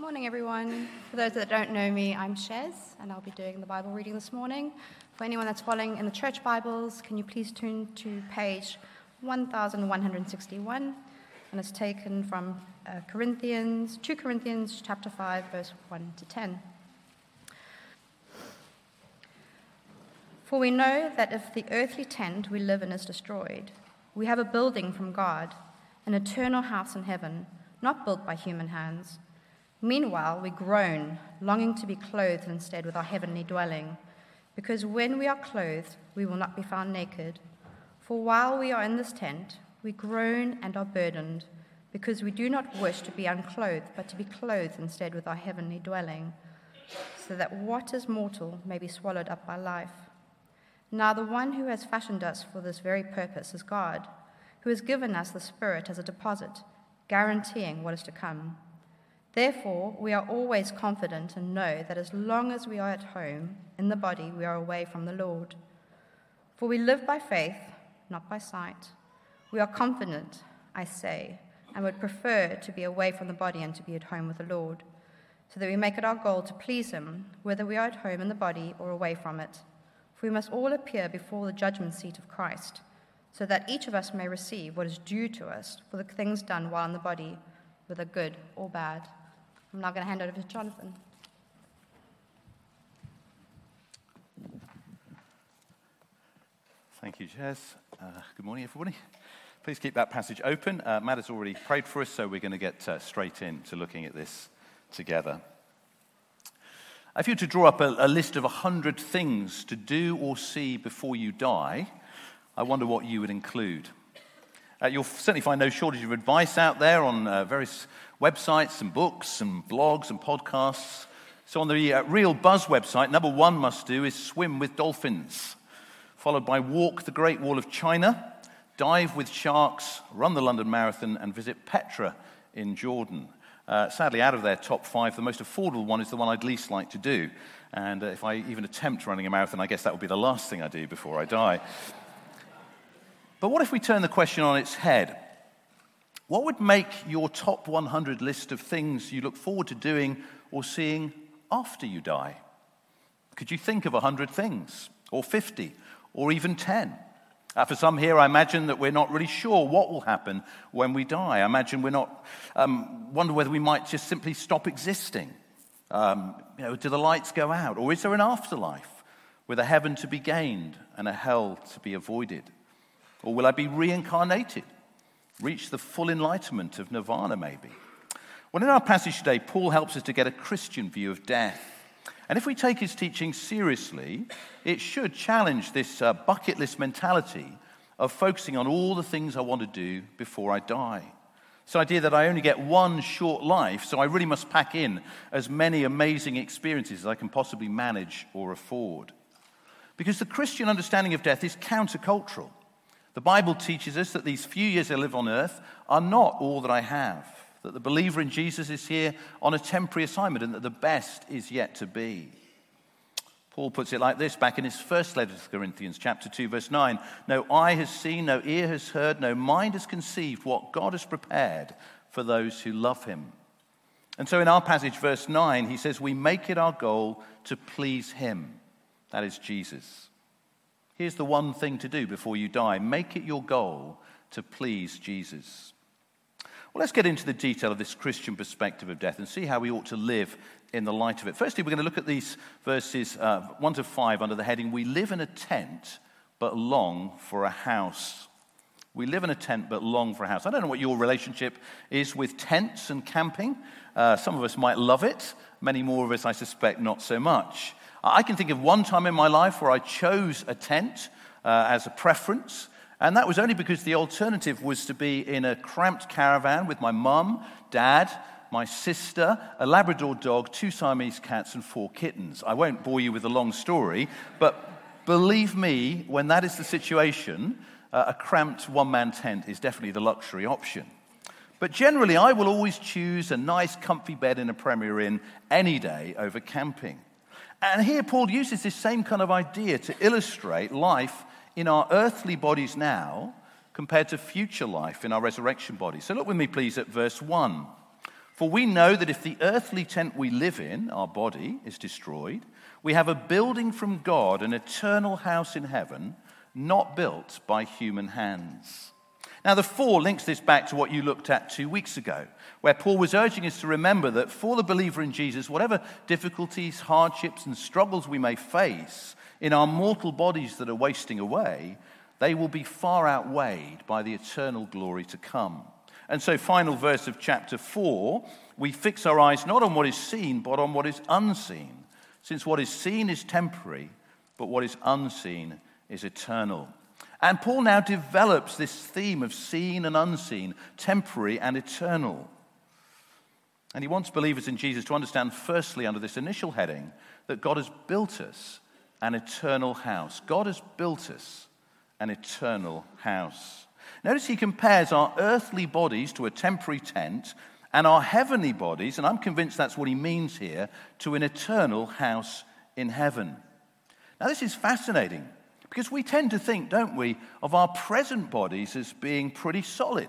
Morning, everyone. For those that don't know me, I'm Shez, and I'll be doing the Bible reading this morning. For anyone that's following in the church Bibles, can you please turn to page 1161? And it's taken from uh, Corinthians, 2 Corinthians chapter 5, verse 1 to 10. For we know that if the earthly tent we live in is destroyed, we have a building from God, an eternal house in heaven, not built by human hands. Meanwhile, we groan, longing to be clothed instead with our heavenly dwelling, because when we are clothed, we will not be found naked. For while we are in this tent, we groan and are burdened, because we do not wish to be unclothed, but to be clothed instead with our heavenly dwelling, so that what is mortal may be swallowed up by life. Now, the one who has fashioned us for this very purpose is God, who has given us the Spirit as a deposit, guaranteeing what is to come. Therefore, we are always confident and know that as long as we are at home in the body, we are away from the Lord. For we live by faith, not by sight. We are confident, I say, and would prefer to be away from the body and to be at home with the Lord, so that we make it our goal to please Him, whether we are at home in the body or away from it. For we must all appear before the judgment seat of Christ, so that each of us may receive what is due to us for the things done while in the body, whether good or bad. I'm now going to hand over to Jonathan. Thank you, Jez. Uh, good morning, everybody. Please keep that passage open. Uh, Matt has already prayed for us, so we're going to get uh, straight into looking at this together. If you were to draw up a, a list of 100 things to do or see before you die, I wonder what you would include. Uh, you'll certainly find no shortage of advice out there on uh, various websites and books and blogs and podcasts. So, on the uh, Real Buzz website, number one must do is swim with dolphins, followed by walk the Great Wall of China, dive with sharks, run the London Marathon, and visit Petra in Jordan. Uh, sadly, out of their top five, the most affordable one is the one I'd least like to do. And uh, if I even attempt running a marathon, I guess that would be the last thing I do before I die. But what if we turn the question on its head? What would make your top 100 list of things you look forward to doing or seeing after you die? Could you think of 100 things, or 50, or even 10? Uh, for some here, I imagine that we're not really sure what will happen when we die. I imagine we're not, um, wonder whether we might just simply stop existing. Um, you know, do the lights go out? Or is there an afterlife with a heaven to be gained and a hell to be avoided? Or will I be reincarnated? Reach the full enlightenment of nirvana, maybe? Well, in our passage today, Paul helps us to get a Christian view of death. And if we take his teaching seriously, it should challenge this uh, bucket list mentality of focusing on all the things I want to do before I die. This idea that I only get one short life, so I really must pack in as many amazing experiences as I can possibly manage or afford. Because the Christian understanding of death is countercultural. The Bible teaches us that these few years I live on earth are not all that I have, that the believer in Jesus is here on a temporary assignment, and that the best is yet to be. Paul puts it like this back in his first letter to the Corinthians, chapter 2, verse 9 No eye has seen, no ear has heard, no mind has conceived what God has prepared for those who love him. And so in our passage, verse 9, he says, We make it our goal to please him. That is Jesus. Here's the one thing to do before you die make it your goal to please Jesus. Well, let's get into the detail of this Christian perspective of death and see how we ought to live in the light of it. Firstly, we're going to look at these verses uh, 1 to 5 under the heading We live in a tent, but long for a house. We live in a tent, but long for a house. I don't know what your relationship is with tents and camping. Uh, some of us might love it, many more of us, I suspect, not so much. I can think of one time in my life where I chose a tent uh, as a preference, and that was only because the alternative was to be in a cramped caravan with my mum, dad, my sister, a Labrador dog, two Siamese cats, and four kittens. I won't bore you with a long story, but believe me, when that is the situation, uh, a cramped one man tent is definitely the luxury option. But generally, I will always choose a nice, comfy bed in a Premier Inn any day over camping. And here Paul uses this same kind of idea to illustrate life in our earthly bodies now compared to future life in our resurrection bodies. So look with me, please, at verse 1. For we know that if the earthly tent we live in, our body, is destroyed, we have a building from God, an eternal house in heaven, not built by human hands. Now, the four links this back to what you looked at two weeks ago, where Paul was urging us to remember that for the believer in Jesus, whatever difficulties, hardships, and struggles we may face in our mortal bodies that are wasting away, they will be far outweighed by the eternal glory to come. And so, final verse of chapter 4, we fix our eyes not on what is seen, but on what is unseen, since what is seen is temporary, but what is unseen is eternal. And Paul now develops this theme of seen and unseen, temporary and eternal. And he wants believers in Jesus to understand, firstly, under this initial heading, that God has built us an eternal house. God has built us an eternal house. Notice he compares our earthly bodies to a temporary tent and our heavenly bodies, and I'm convinced that's what he means here, to an eternal house in heaven. Now, this is fascinating because we tend to think, don't we, of our present bodies as being pretty solid.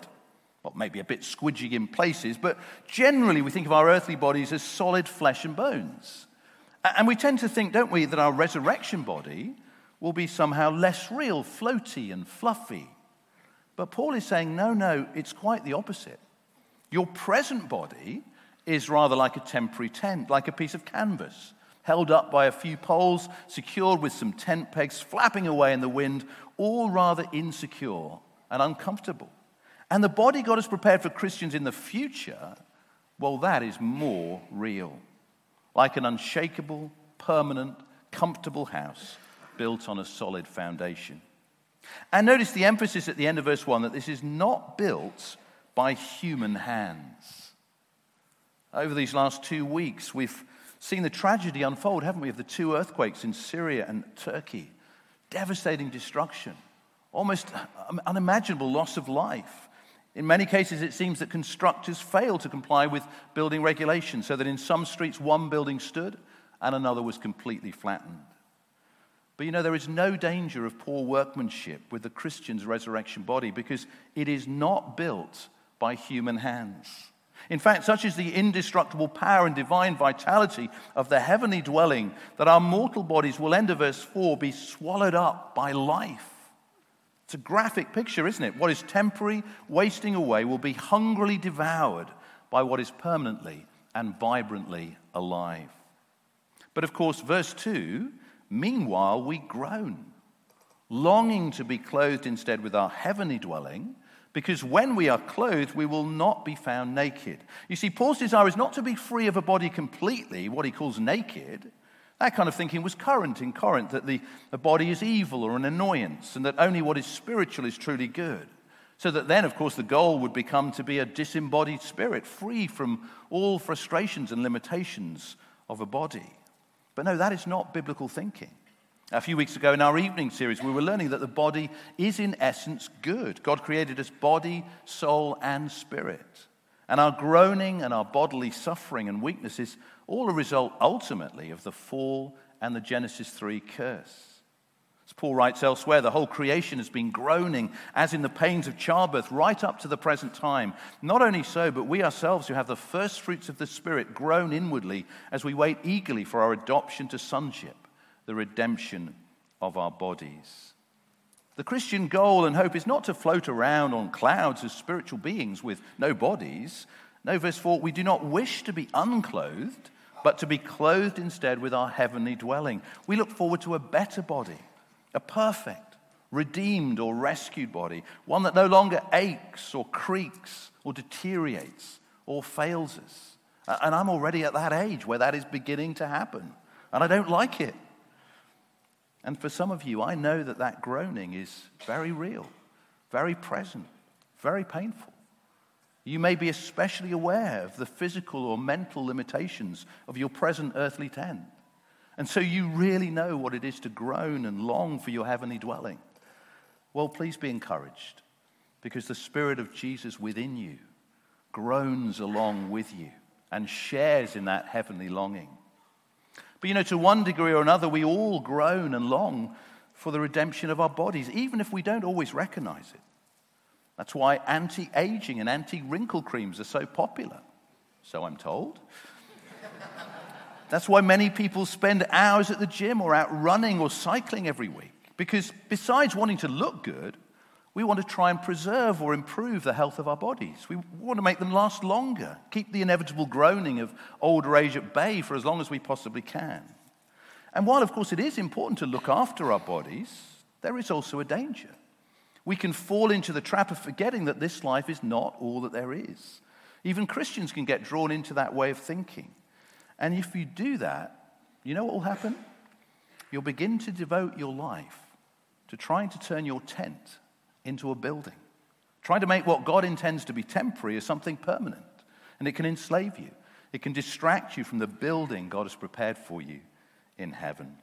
Well, maybe a bit squidgy in places, but generally we think of our earthly bodies as solid flesh and bones. And we tend to think, don't we, that our resurrection body will be somehow less real, floaty and fluffy. But Paul is saying, no, no, it's quite the opposite. Your present body is rather like a temporary tent, like a piece of canvas, held up by a few poles, secured with some tent pegs, flapping away in the wind, all rather insecure and uncomfortable. And the body God has prepared for Christians in the future, well, that is more real. Like an unshakable, permanent, comfortable house built on a solid foundation. And notice the emphasis at the end of verse 1 that this is not built by human hands. Over these last two weeks, we've seen the tragedy unfold, haven't we, of the two earthquakes in Syria and Turkey? Devastating destruction, almost unimaginable loss of life. In many cases, it seems that constructors failed to comply with building regulations, so that in some streets one building stood and another was completely flattened. But you know, there is no danger of poor workmanship with the Christian's resurrection body because it is not built by human hands. In fact, such is the indestructible power and divine vitality of the heavenly dwelling that our mortal bodies will end of verse 4 be swallowed up by life. It's a graphic picture, isn't it? What is temporary, wasting away, will be hungrily devoured by what is permanently and vibrantly alive. But of course, verse 2 Meanwhile, we groan, longing to be clothed instead with our heavenly dwelling, because when we are clothed, we will not be found naked. You see, Paul's desire is not to be free of a body completely, what he calls naked. That kind of thinking was current in Corinth, that the, the body is evil or an annoyance, and that only what is spiritual is truly good. So that then, of course, the goal would become to be a disembodied spirit, free from all frustrations and limitations of a body. But no, that is not biblical thinking. A few weeks ago in our evening series, we were learning that the body is in essence good. God created us body, soul, and spirit. And our groaning and our bodily suffering and weakness is all a result ultimately of the fall and the Genesis 3 curse. As Paul writes elsewhere, the whole creation has been groaning as in the pains of childbirth right up to the present time. Not only so, but we ourselves who have the first fruits of the Spirit groan inwardly as we wait eagerly for our adoption to sonship, the redemption of our bodies. The Christian goal and hope is not to float around on clouds as spiritual beings with no bodies. No, verse 4 we do not wish to be unclothed, but to be clothed instead with our heavenly dwelling. We look forward to a better body a perfect, redeemed, or rescued body, one that no longer aches or creaks or deteriorates or fails us. And I'm already at that age where that is beginning to happen, and I don't like it. And for some of you, I know that that groaning is very real, very present, very painful. You may be especially aware of the physical or mental limitations of your present earthly tent. And so you really know what it is to groan and long for your heavenly dwelling. Well, please be encouraged because the Spirit of Jesus within you groans along with you and shares in that heavenly longing. But you know, to one degree or another, we all groan and long for the redemption of our bodies, even if we don't always recognize it. That's why anti aging and anti wrinkle creams are so popular. so I'm told. That's why many people spend hours at the gym or out running or cycling every week. Because besides wanting to look good, we want to try and preserve or improve the health of our bodies. We want to make them last longer, keep the inevitable groaning of older age at bay for as long as we possibly can. And while, of course, it is important to look after our bodies, there is also a danger. We can fall into the trap of forgetting that this life is not all that there is. Even Christians can get drawn into that way of thinking. And if you do that, you know what will happen? You'll begin to devote your life to trying to turn your tent into a building, trying to make what God intends to be temporary as something permanent. And it can enslave you, it can distract you from the building God has prepared for you in heaven.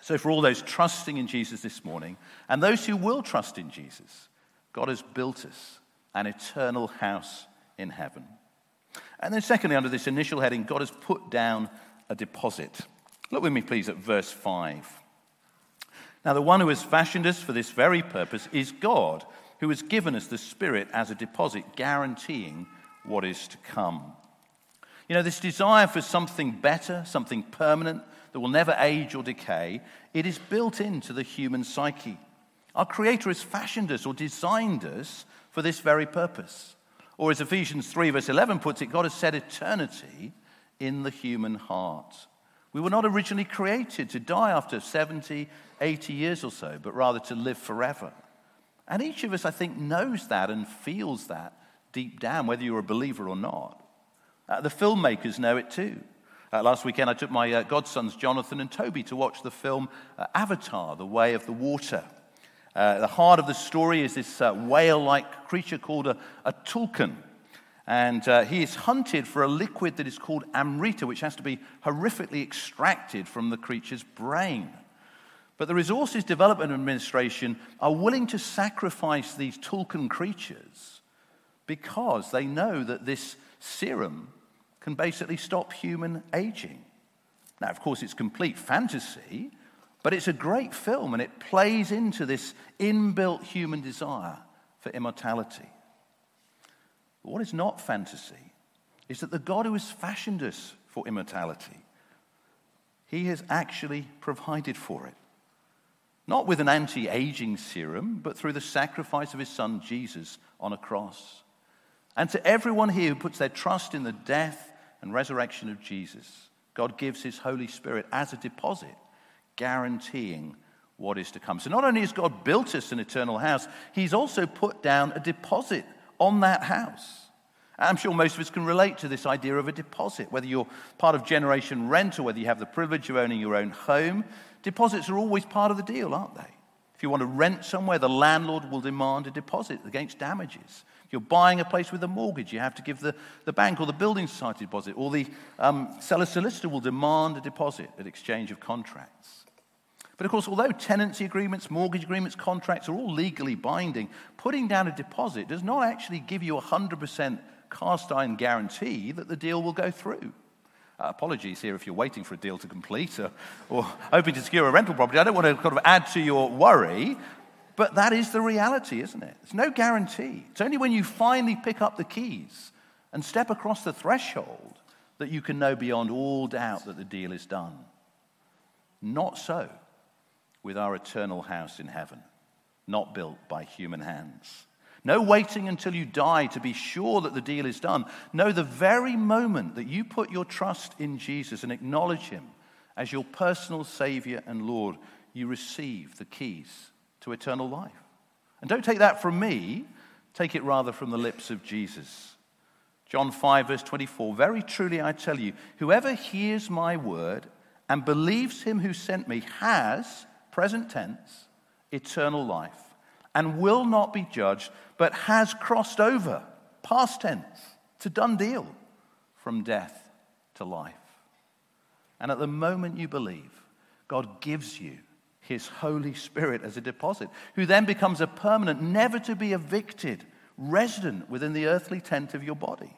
So, for all those trusting in Jesus this morning, and those who will trust in Jesus, God has built us an eternal house in heaven. And then, secondly, under this initial heading, God has put down a deposit. Look with me, please, at verse 5. Now, the one who has fashioned us for this very purpose is God, who has given us the Spirit as a deposit, guaranteeing what is to come. You know, this desire for something better, something permanent, that will never age or decay, it is built into the human psyche. Our Creator has fashioned us or designed us for this very purpose. Or as Ephesians 3, verse 11 puts it, God has set eternity in the human heart. We were not originally created to die after 70, 80 years or so, but rather to live forever. And each of us, I think, knows that and feels that deep down, whether you're a believer or not. Uh, the filmmakers know it too. Uh, last weekend, I took my uh, godsons, Jonathan and Toby, to watch the film uh, Avatar, The Way of the Water. Uh, the heart of the story is this uh, whale like creature called a, a tulkun. And uh, he is hunted for a liquid that is called amrita, which has to be horrifically extracted from the creature's brain. But the Resources Development Administration are willing to sacrifice these tulkun creatures because they know that this serum can basically stop human aging. Now, of course, it's complete fantasy, but it's a great film and it plays into this inbuilt human desire for immortality. But what is not fantasy is that the God who has fashioned us for immortality, he has actually provided for it. Not with an anti aging serum, but through the sacrifice of his son Jesus on a cross. And to everyone here who puts their trust in the death and resurrection of Jesus, God gives his Holy Spirit as a deposit, guaranteeing what is to come. So not only has God built us an eternal house, he's also put down a deposit on that house. I'm sure most of us can relate to this idea of a deposit, whether you're part of Generation Rent or whether you have the privilege of owning your own home. Deposits are always part of the deal, aren't they? If you want to rent somewhere, the landlord will demand a deposit against damages If you're buying a place with a mortgage, you have to give the, the bank or the building society deposit, or the um, seller solicitor will demand a deposit at exchange of contracts. But of course, although tenancy agreements, mortgage agreements, contracts are all legally binding, putting down a deposit does not actually give you a 100% cast iron guarantee that the deal will go through. Uh, apologies here if you're waiting for a deal to complete or, or hoping to secure a rental property. I don't want to kind of add to your worry, but that is the reality, isn't it? It's no guarantee. It's only when you finally pick up the keys and step across the threshold that you can know beyond all doubt that the deal is done. Not so with our eternal house in heaven, not built by human hands. No waiting until you die to be sure that the deal is done. No, the very moment that you put your trust in Jesus and acknowledge Him as your personal Savior and Lord, you receive the keys to eternal life. And don't take that from me, take it rather from the lips of Jesus. John 5, verse 24 Very truly I tell you, whoever hears my word and believes him who sent me has, present tense, eternal life and will not be judged, but has crossed over, past tense, to done deal, from death to life. And at the moment you believe, God gives you his Holy Spirit as a deposit, who then becomes a permanent, never to be evicted resident within the earthly tent of your body.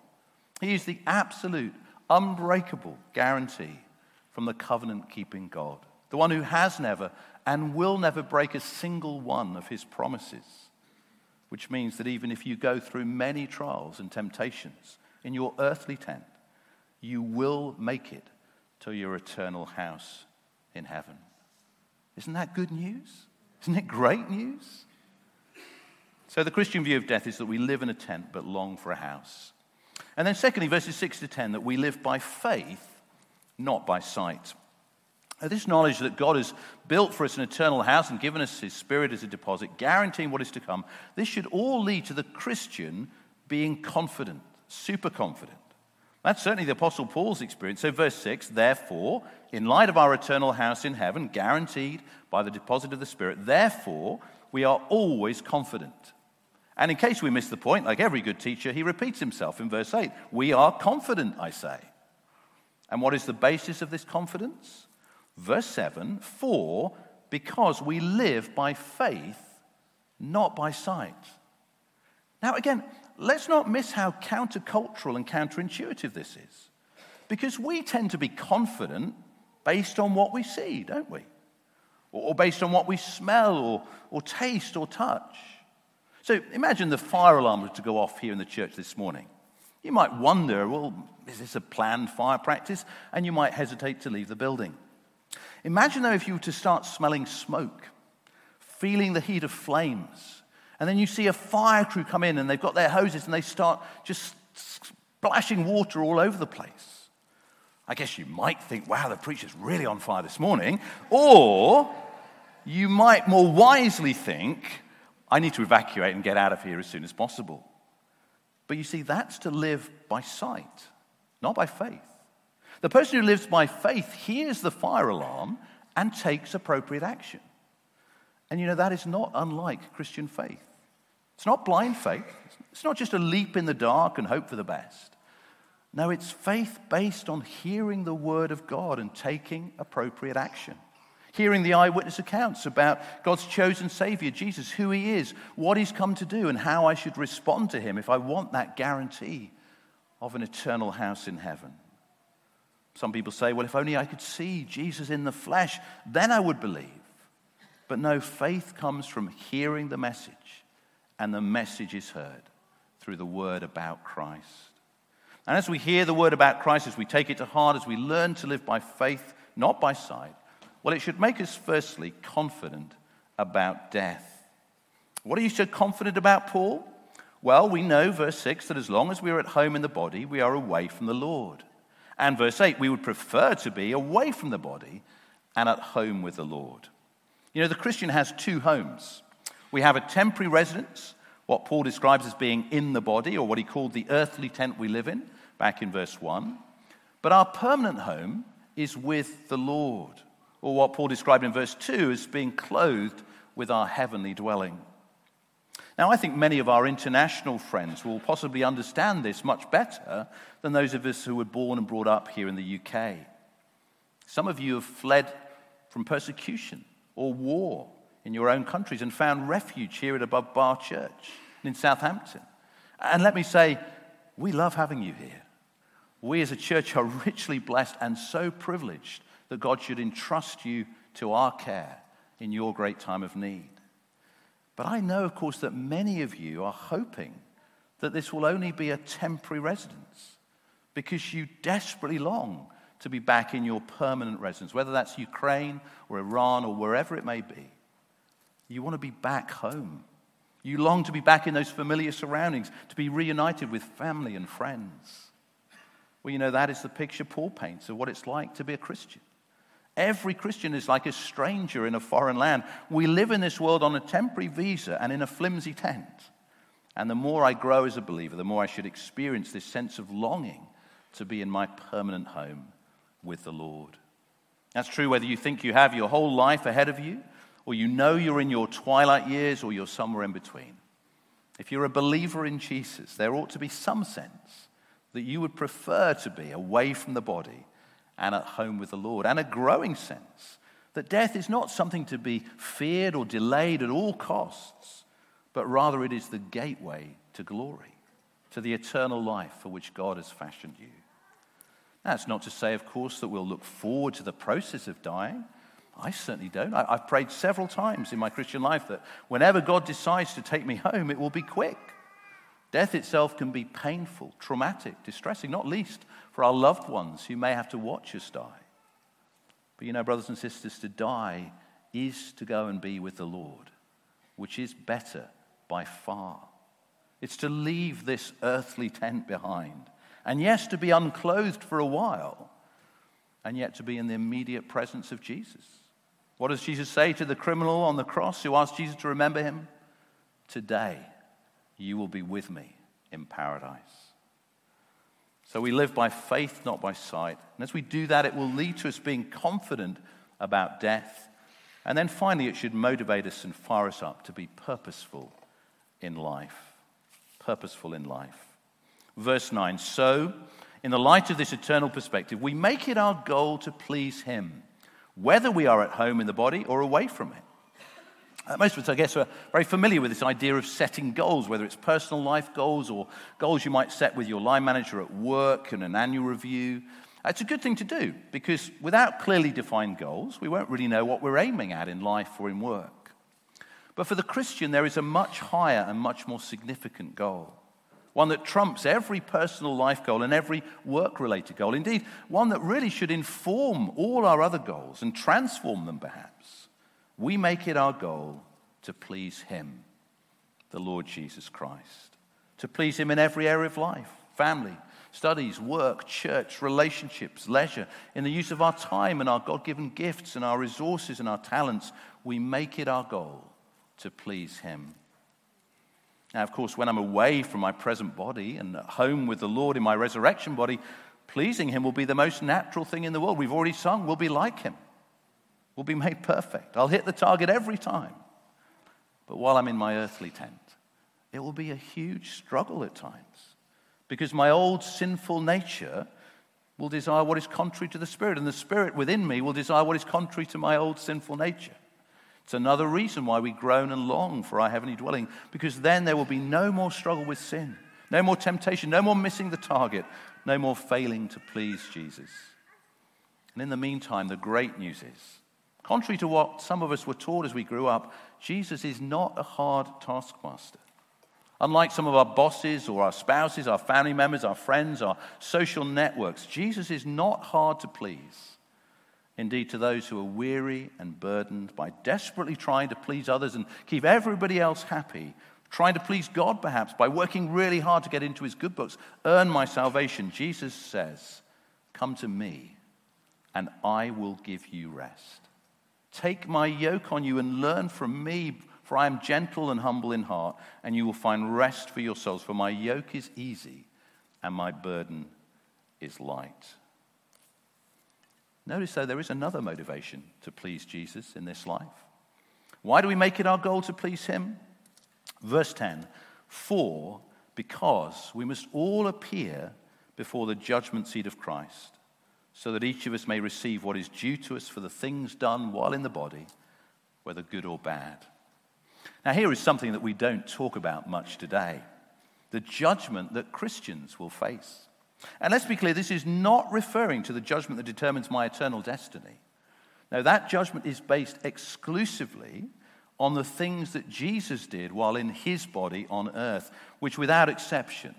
He is the absolute, unbreakable guarantee from the covenant keeping God, the one who has never and will never break a single one of his promises. Which means that even if you go through many trials and temptations in your earthly tent, you will make it to your eternal house in heaven. Isn't that good news? Isn't it great news? So, the Christian view of death is that we live in a tent but long for a house. And then, secondly, verses 6 to 10, that we live by faith, not by sight. This knowledge that God has built for us an eternal house and given us his spirit as a deposit, guaranteeing what is to come, this should all lead to the Christian being confident, super confident. That's certainly the Apostle Paul's experience. So, verse 6 Therefore, in light of our eternal house in heaven, guaranteed by the deposit of the Spirit, therefore, we are always confident. And in case we miss the point, like every good teacher, he repeats himself in verse 8 We are confident, I say. And what is the basis of this confidence? Verse 7 For because we live by faith, not by sight. Now, again, let's not miss how countercultural and counterintuitive this is. Because we tend to be confident based on what we see, don't we? Or based on what we smell or, or taste or touch. So imagine the fire alarm was to go off here in the church this morning. You might wonder, well, is this a planned fire practice? And you might hesitate to leave the building. Imagine, though, if you were to start smelling smoke, feeling the heat of flames, and then you see a fire crew come in and they've got their hoses and they start just splashing water all over the place. I guess you might think, wow, the preacher's really on fire this morning. Or you might more wisely think, I need to evacuate and get out of here as soon as possible. But you see, that's to live by sight, not by faith. The person who lives by faith hears the fire alarm and takes appropriate action. And you know, that is not unlike Christian faith. It's not blind faith, it's not just a leap in the dark and hope for the best. No, it's faith based on hearing the word of God and taking appropriate action hearing the eyewitness accounts about God's chosen Savior, Jesus, who He is, what He's come to do, and how I should respond to Him if I want that guarantee of an eternal house in heaven. Some people say, well, if only I could see Jesus in the flesh, then I would believe. But no, faith comes from hearing the message, and the message is heard through the word about Christ. And as we hear the word about Christ, as we take it to heart, as we learn to live by faith, not by sight, well, it should make us firstly confident about death. What are you so confident about, Paul? Well, we know, verse 6, that as long as we are at home in the body, we are away from the Lord. And verse 8, we would prefer to be away from the body and at home with the Lord. You know, the Christian has two homes. We have a temporary residence, what Paul describes as being in the body, or what he called the earthly tent we live in, back in verse 1. But our permanent home is with the Lord or what Paul described in verse 2 as being clothed with our heavenly dwelling. Now, I think many of our international friends will possibly understand this much better than those of us who were born and brought up here in the UK. Some of you have fled from persecution or war in your own countries and found refuge here at Above Bar Church in Southampton. And let me say, we love having you here. We as a church are richly blessed and so privileged that God should entrust you to our care in your great time of need. But I know, of course, that many of you are hoping that this will only be a temporary residence because you desperately long to be back in your permanent residence, whether that's Ukraine or Iran or wherever it may be. You want to be back home. You long to be back in those familiar surroundings, to be reunited with family and friends. Well, you know, that is the picture Paul paints of what it's like to be a Christian. Every Christian is like a stranger in a foreign land. We live in this world on a temporary visa and in a flimsy tent. And the more I grow as a believer, the more I should experience this sense of longing to be in my permanent home with the Lord. That's true whether you think you have your whole life ahead of you, or you know you're in your twilight years, or you're somewhere in between. If you're a believer in Jesus, there ought to be some sense that you would prefer to be away from the body and at home with the Lord, and a growing sense that death is not something to be feared or delayed at all costs, but rather it is the gateway to glory, to the eternal life for which God has fashioned you. That's not to say, of course, that we'll look forward to the process of dying. I certainly don't. I, have prayed several times in my Christian life that whenever God decides to take me home, it will be quick. Death itself can be painful, traumatic, distressing, not least for our loved ones who may have to watch us die. But you know, brothers and sisters, to die is to go and be with the Lord, which is better by far. It's to leave this earthly tent behind. And yes, to be unclothed for a while, and yet to be in the immediate presence of Jesus. What does Jesus say to the criminal on the cross who asked Jesus to remember him? Today, you will be with me in paradise. So we live by faith, not by sight. And as we do that, it will lead to us being confident about death. And then finally, it should motivate us and fire us up to be purposeful in life. Purposeful in life. Verse 9 So, in the light of this eternal perspective, we make it our goal to please Him, whether we are at home in the body or away from it. Uh, most of us, I guess, are very familiar with this idea of setting goals, whether it's personal life goals or goals you might set with your line manager at work and an annual review. Uh, it's a good thing to do because without clearly defined goals, we won't really know what we're aiming at in life or in work. But for the Christian, there is a much higher and much more significant goal. One that trumps every personal life goal and every work related goal. Indeed, one that really should inform all our other goals and transform them, perhaps we make it our goal to please Him, the Lord Jesus Christ, to please Him in every area of life family, studies, work, church, relationships, leisure, in the use of our time and our God given gifts and our resources and our talents. We make it our goal to please Him. Now, of course, when I'm away from my present body and at home with the Lord in my resurrection body, pleasing Him will be the most natural thing in the world. We've already sung, we'll be like Him will be made perfect. I'll hit the target every time. But while I'm in my earthly tent, it will be a huge struggle at times because my old sinful nature will desire what is contrary to the Spirit, and the Spirit within me will desire what is contrary to my old sinful nature. It's another reason why we groan and long for our heavenly dwelling, because then there will be no more struggle with sin, no more temptation, no more missing the target, no more failing to please Jesus. And in the meantime, the great news is Contrary to what some of us were taught as we grew up, Jesus is not a hard taskmaster. Unlike some of our bosses or our spouses, our family members, our friends, our social networks, Jesus is not hard to please. Indeed, to those who are weary and burdened by desperately trying to please others and keep everybody else happy, trying to please God perhaps by working really hard to get into his good books, earn my salvation, Jesus says, Come to me, and I will give you rest. Take my yoke on you and learn from me, for I am gentle and humble in heart, and you will find rest for your souls. For my yoke is easy and my burden is light. Notice, though, there is another motivation to please Jesus in this life. Why do we make it our goal to please him? Verse 10 For, because we must all appear before the judgment seat of Christ so that each of us may receive what is due to us for the things done while in the body, whether good or bad. Now, here is something that we don't talk about much today the judgment that Christians will face. And let's be clear, this is not referring to the judgment that determines my eternal destiny. Now, that judgment is based exclusively on the things that Jesus did while in his body on earth, which without exception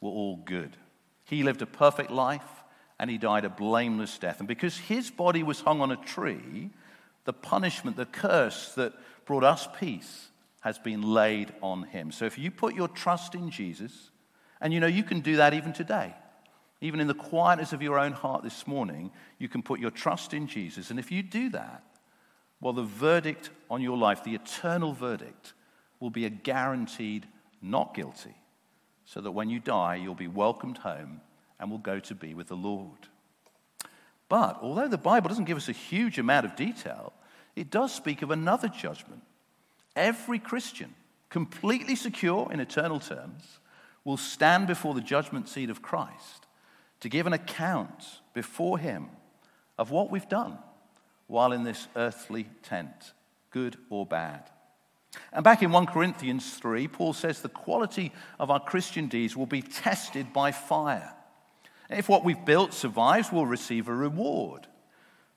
were all good. He lived a perfect life and he died a blameless death. And because his body was hung on a tree, the punishment, the curse that brought us peace has been laid on him. So if you put your trust in Jesus, and you know you can do that even today, even in the quietness of your own heart this morning, you can put your trust in Jesus. And if you do that, well, the verdict on your life, the eternal verdict, will be a guaranteed not guilty, so that when you die, you'll be welcomed home and will go to be with the Lord. But although the Bible doesn't give us a huge amount of detail, it does speak of another judgment. Every Christian, completely secure in eternal terms, will stand before the judgment seat of Christ to give an account before Him of what we've done while in this earthly tent, good or bad. And back in 1 Corinthians 3, Paul says the quality of our Christian deeds will be tested by fire. If what we've built survives, we'll receive a reward.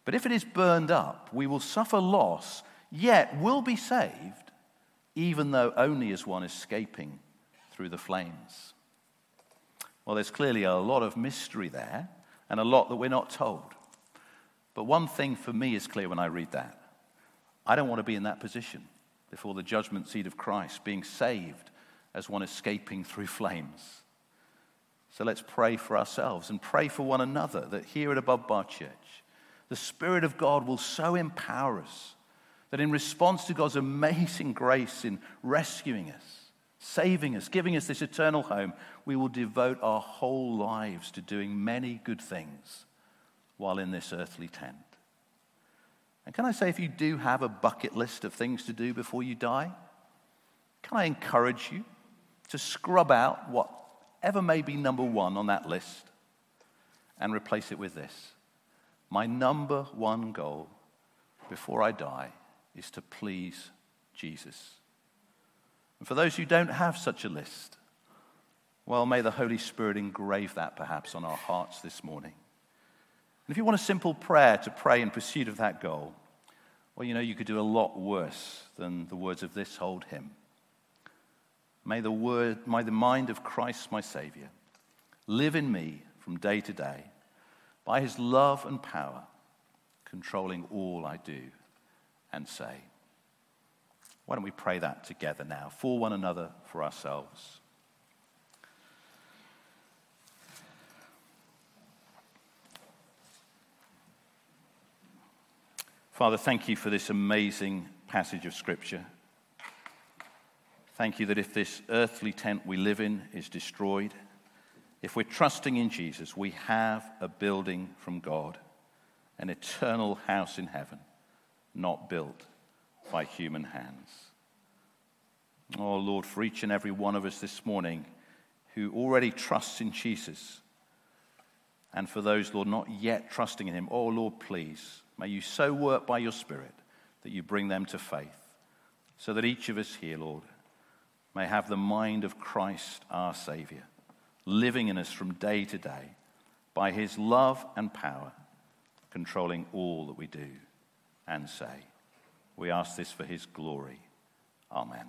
But if it is burned up, we will suffer loss, yet will be saved, even though only as one escaping through the flames? Well, there's clearly a lot of mystery there and a lot that we're not told. But one thing for me is clear when I read that I don't want to be in that position before the judgment seat of Christ, being saved as one escaping through flames. So let's pray for ourselves and pray for one another that here at Above Bar Church, the Spirit of God will so empower us that in response to God's amazing grace in rescuing us, saving us, giving us this eternal home, we will devote our whole lives to doing many good things while in this earthly tent. And can I say, if you do have a bucket list of things to do before you die, can I encourage you to scrub out whatever may be number one on that list and replace it with this? My number one goal before I die is to please Jesus. And for those who don't have such a list, well, may the Holy Spirit engrave that perhaps on our hearts this morning. And if you want a simple prayer to pray in pursuit of that goal, well, you know, you could do a lot worse than the words of this old hymn. May the word, may the mind of Christ my Savior live in me from day to day by his love and power, controlling all I do and say. Why don't we pray that together now, for one another, for ourselves? Father, thank you for this amazing passage of Scripture. Thank you that if this earthly tent we live in is destroyed, if we're trusting in Jesus, we have a building from God, an eternal house in heaven not built by human hands. Oh Lord, for each and every one of us this morning who already trusts in Jesus, and for those, Lord, not yet trusting in Him, oh Lord, please, may you so work by your Spirit that you bring them to faith, so that each of us here, Lord, may have the mind of Christ our Savior, living in us from day to day by His love and power, controlling all that we do and say. We ask this for his glory. Amen.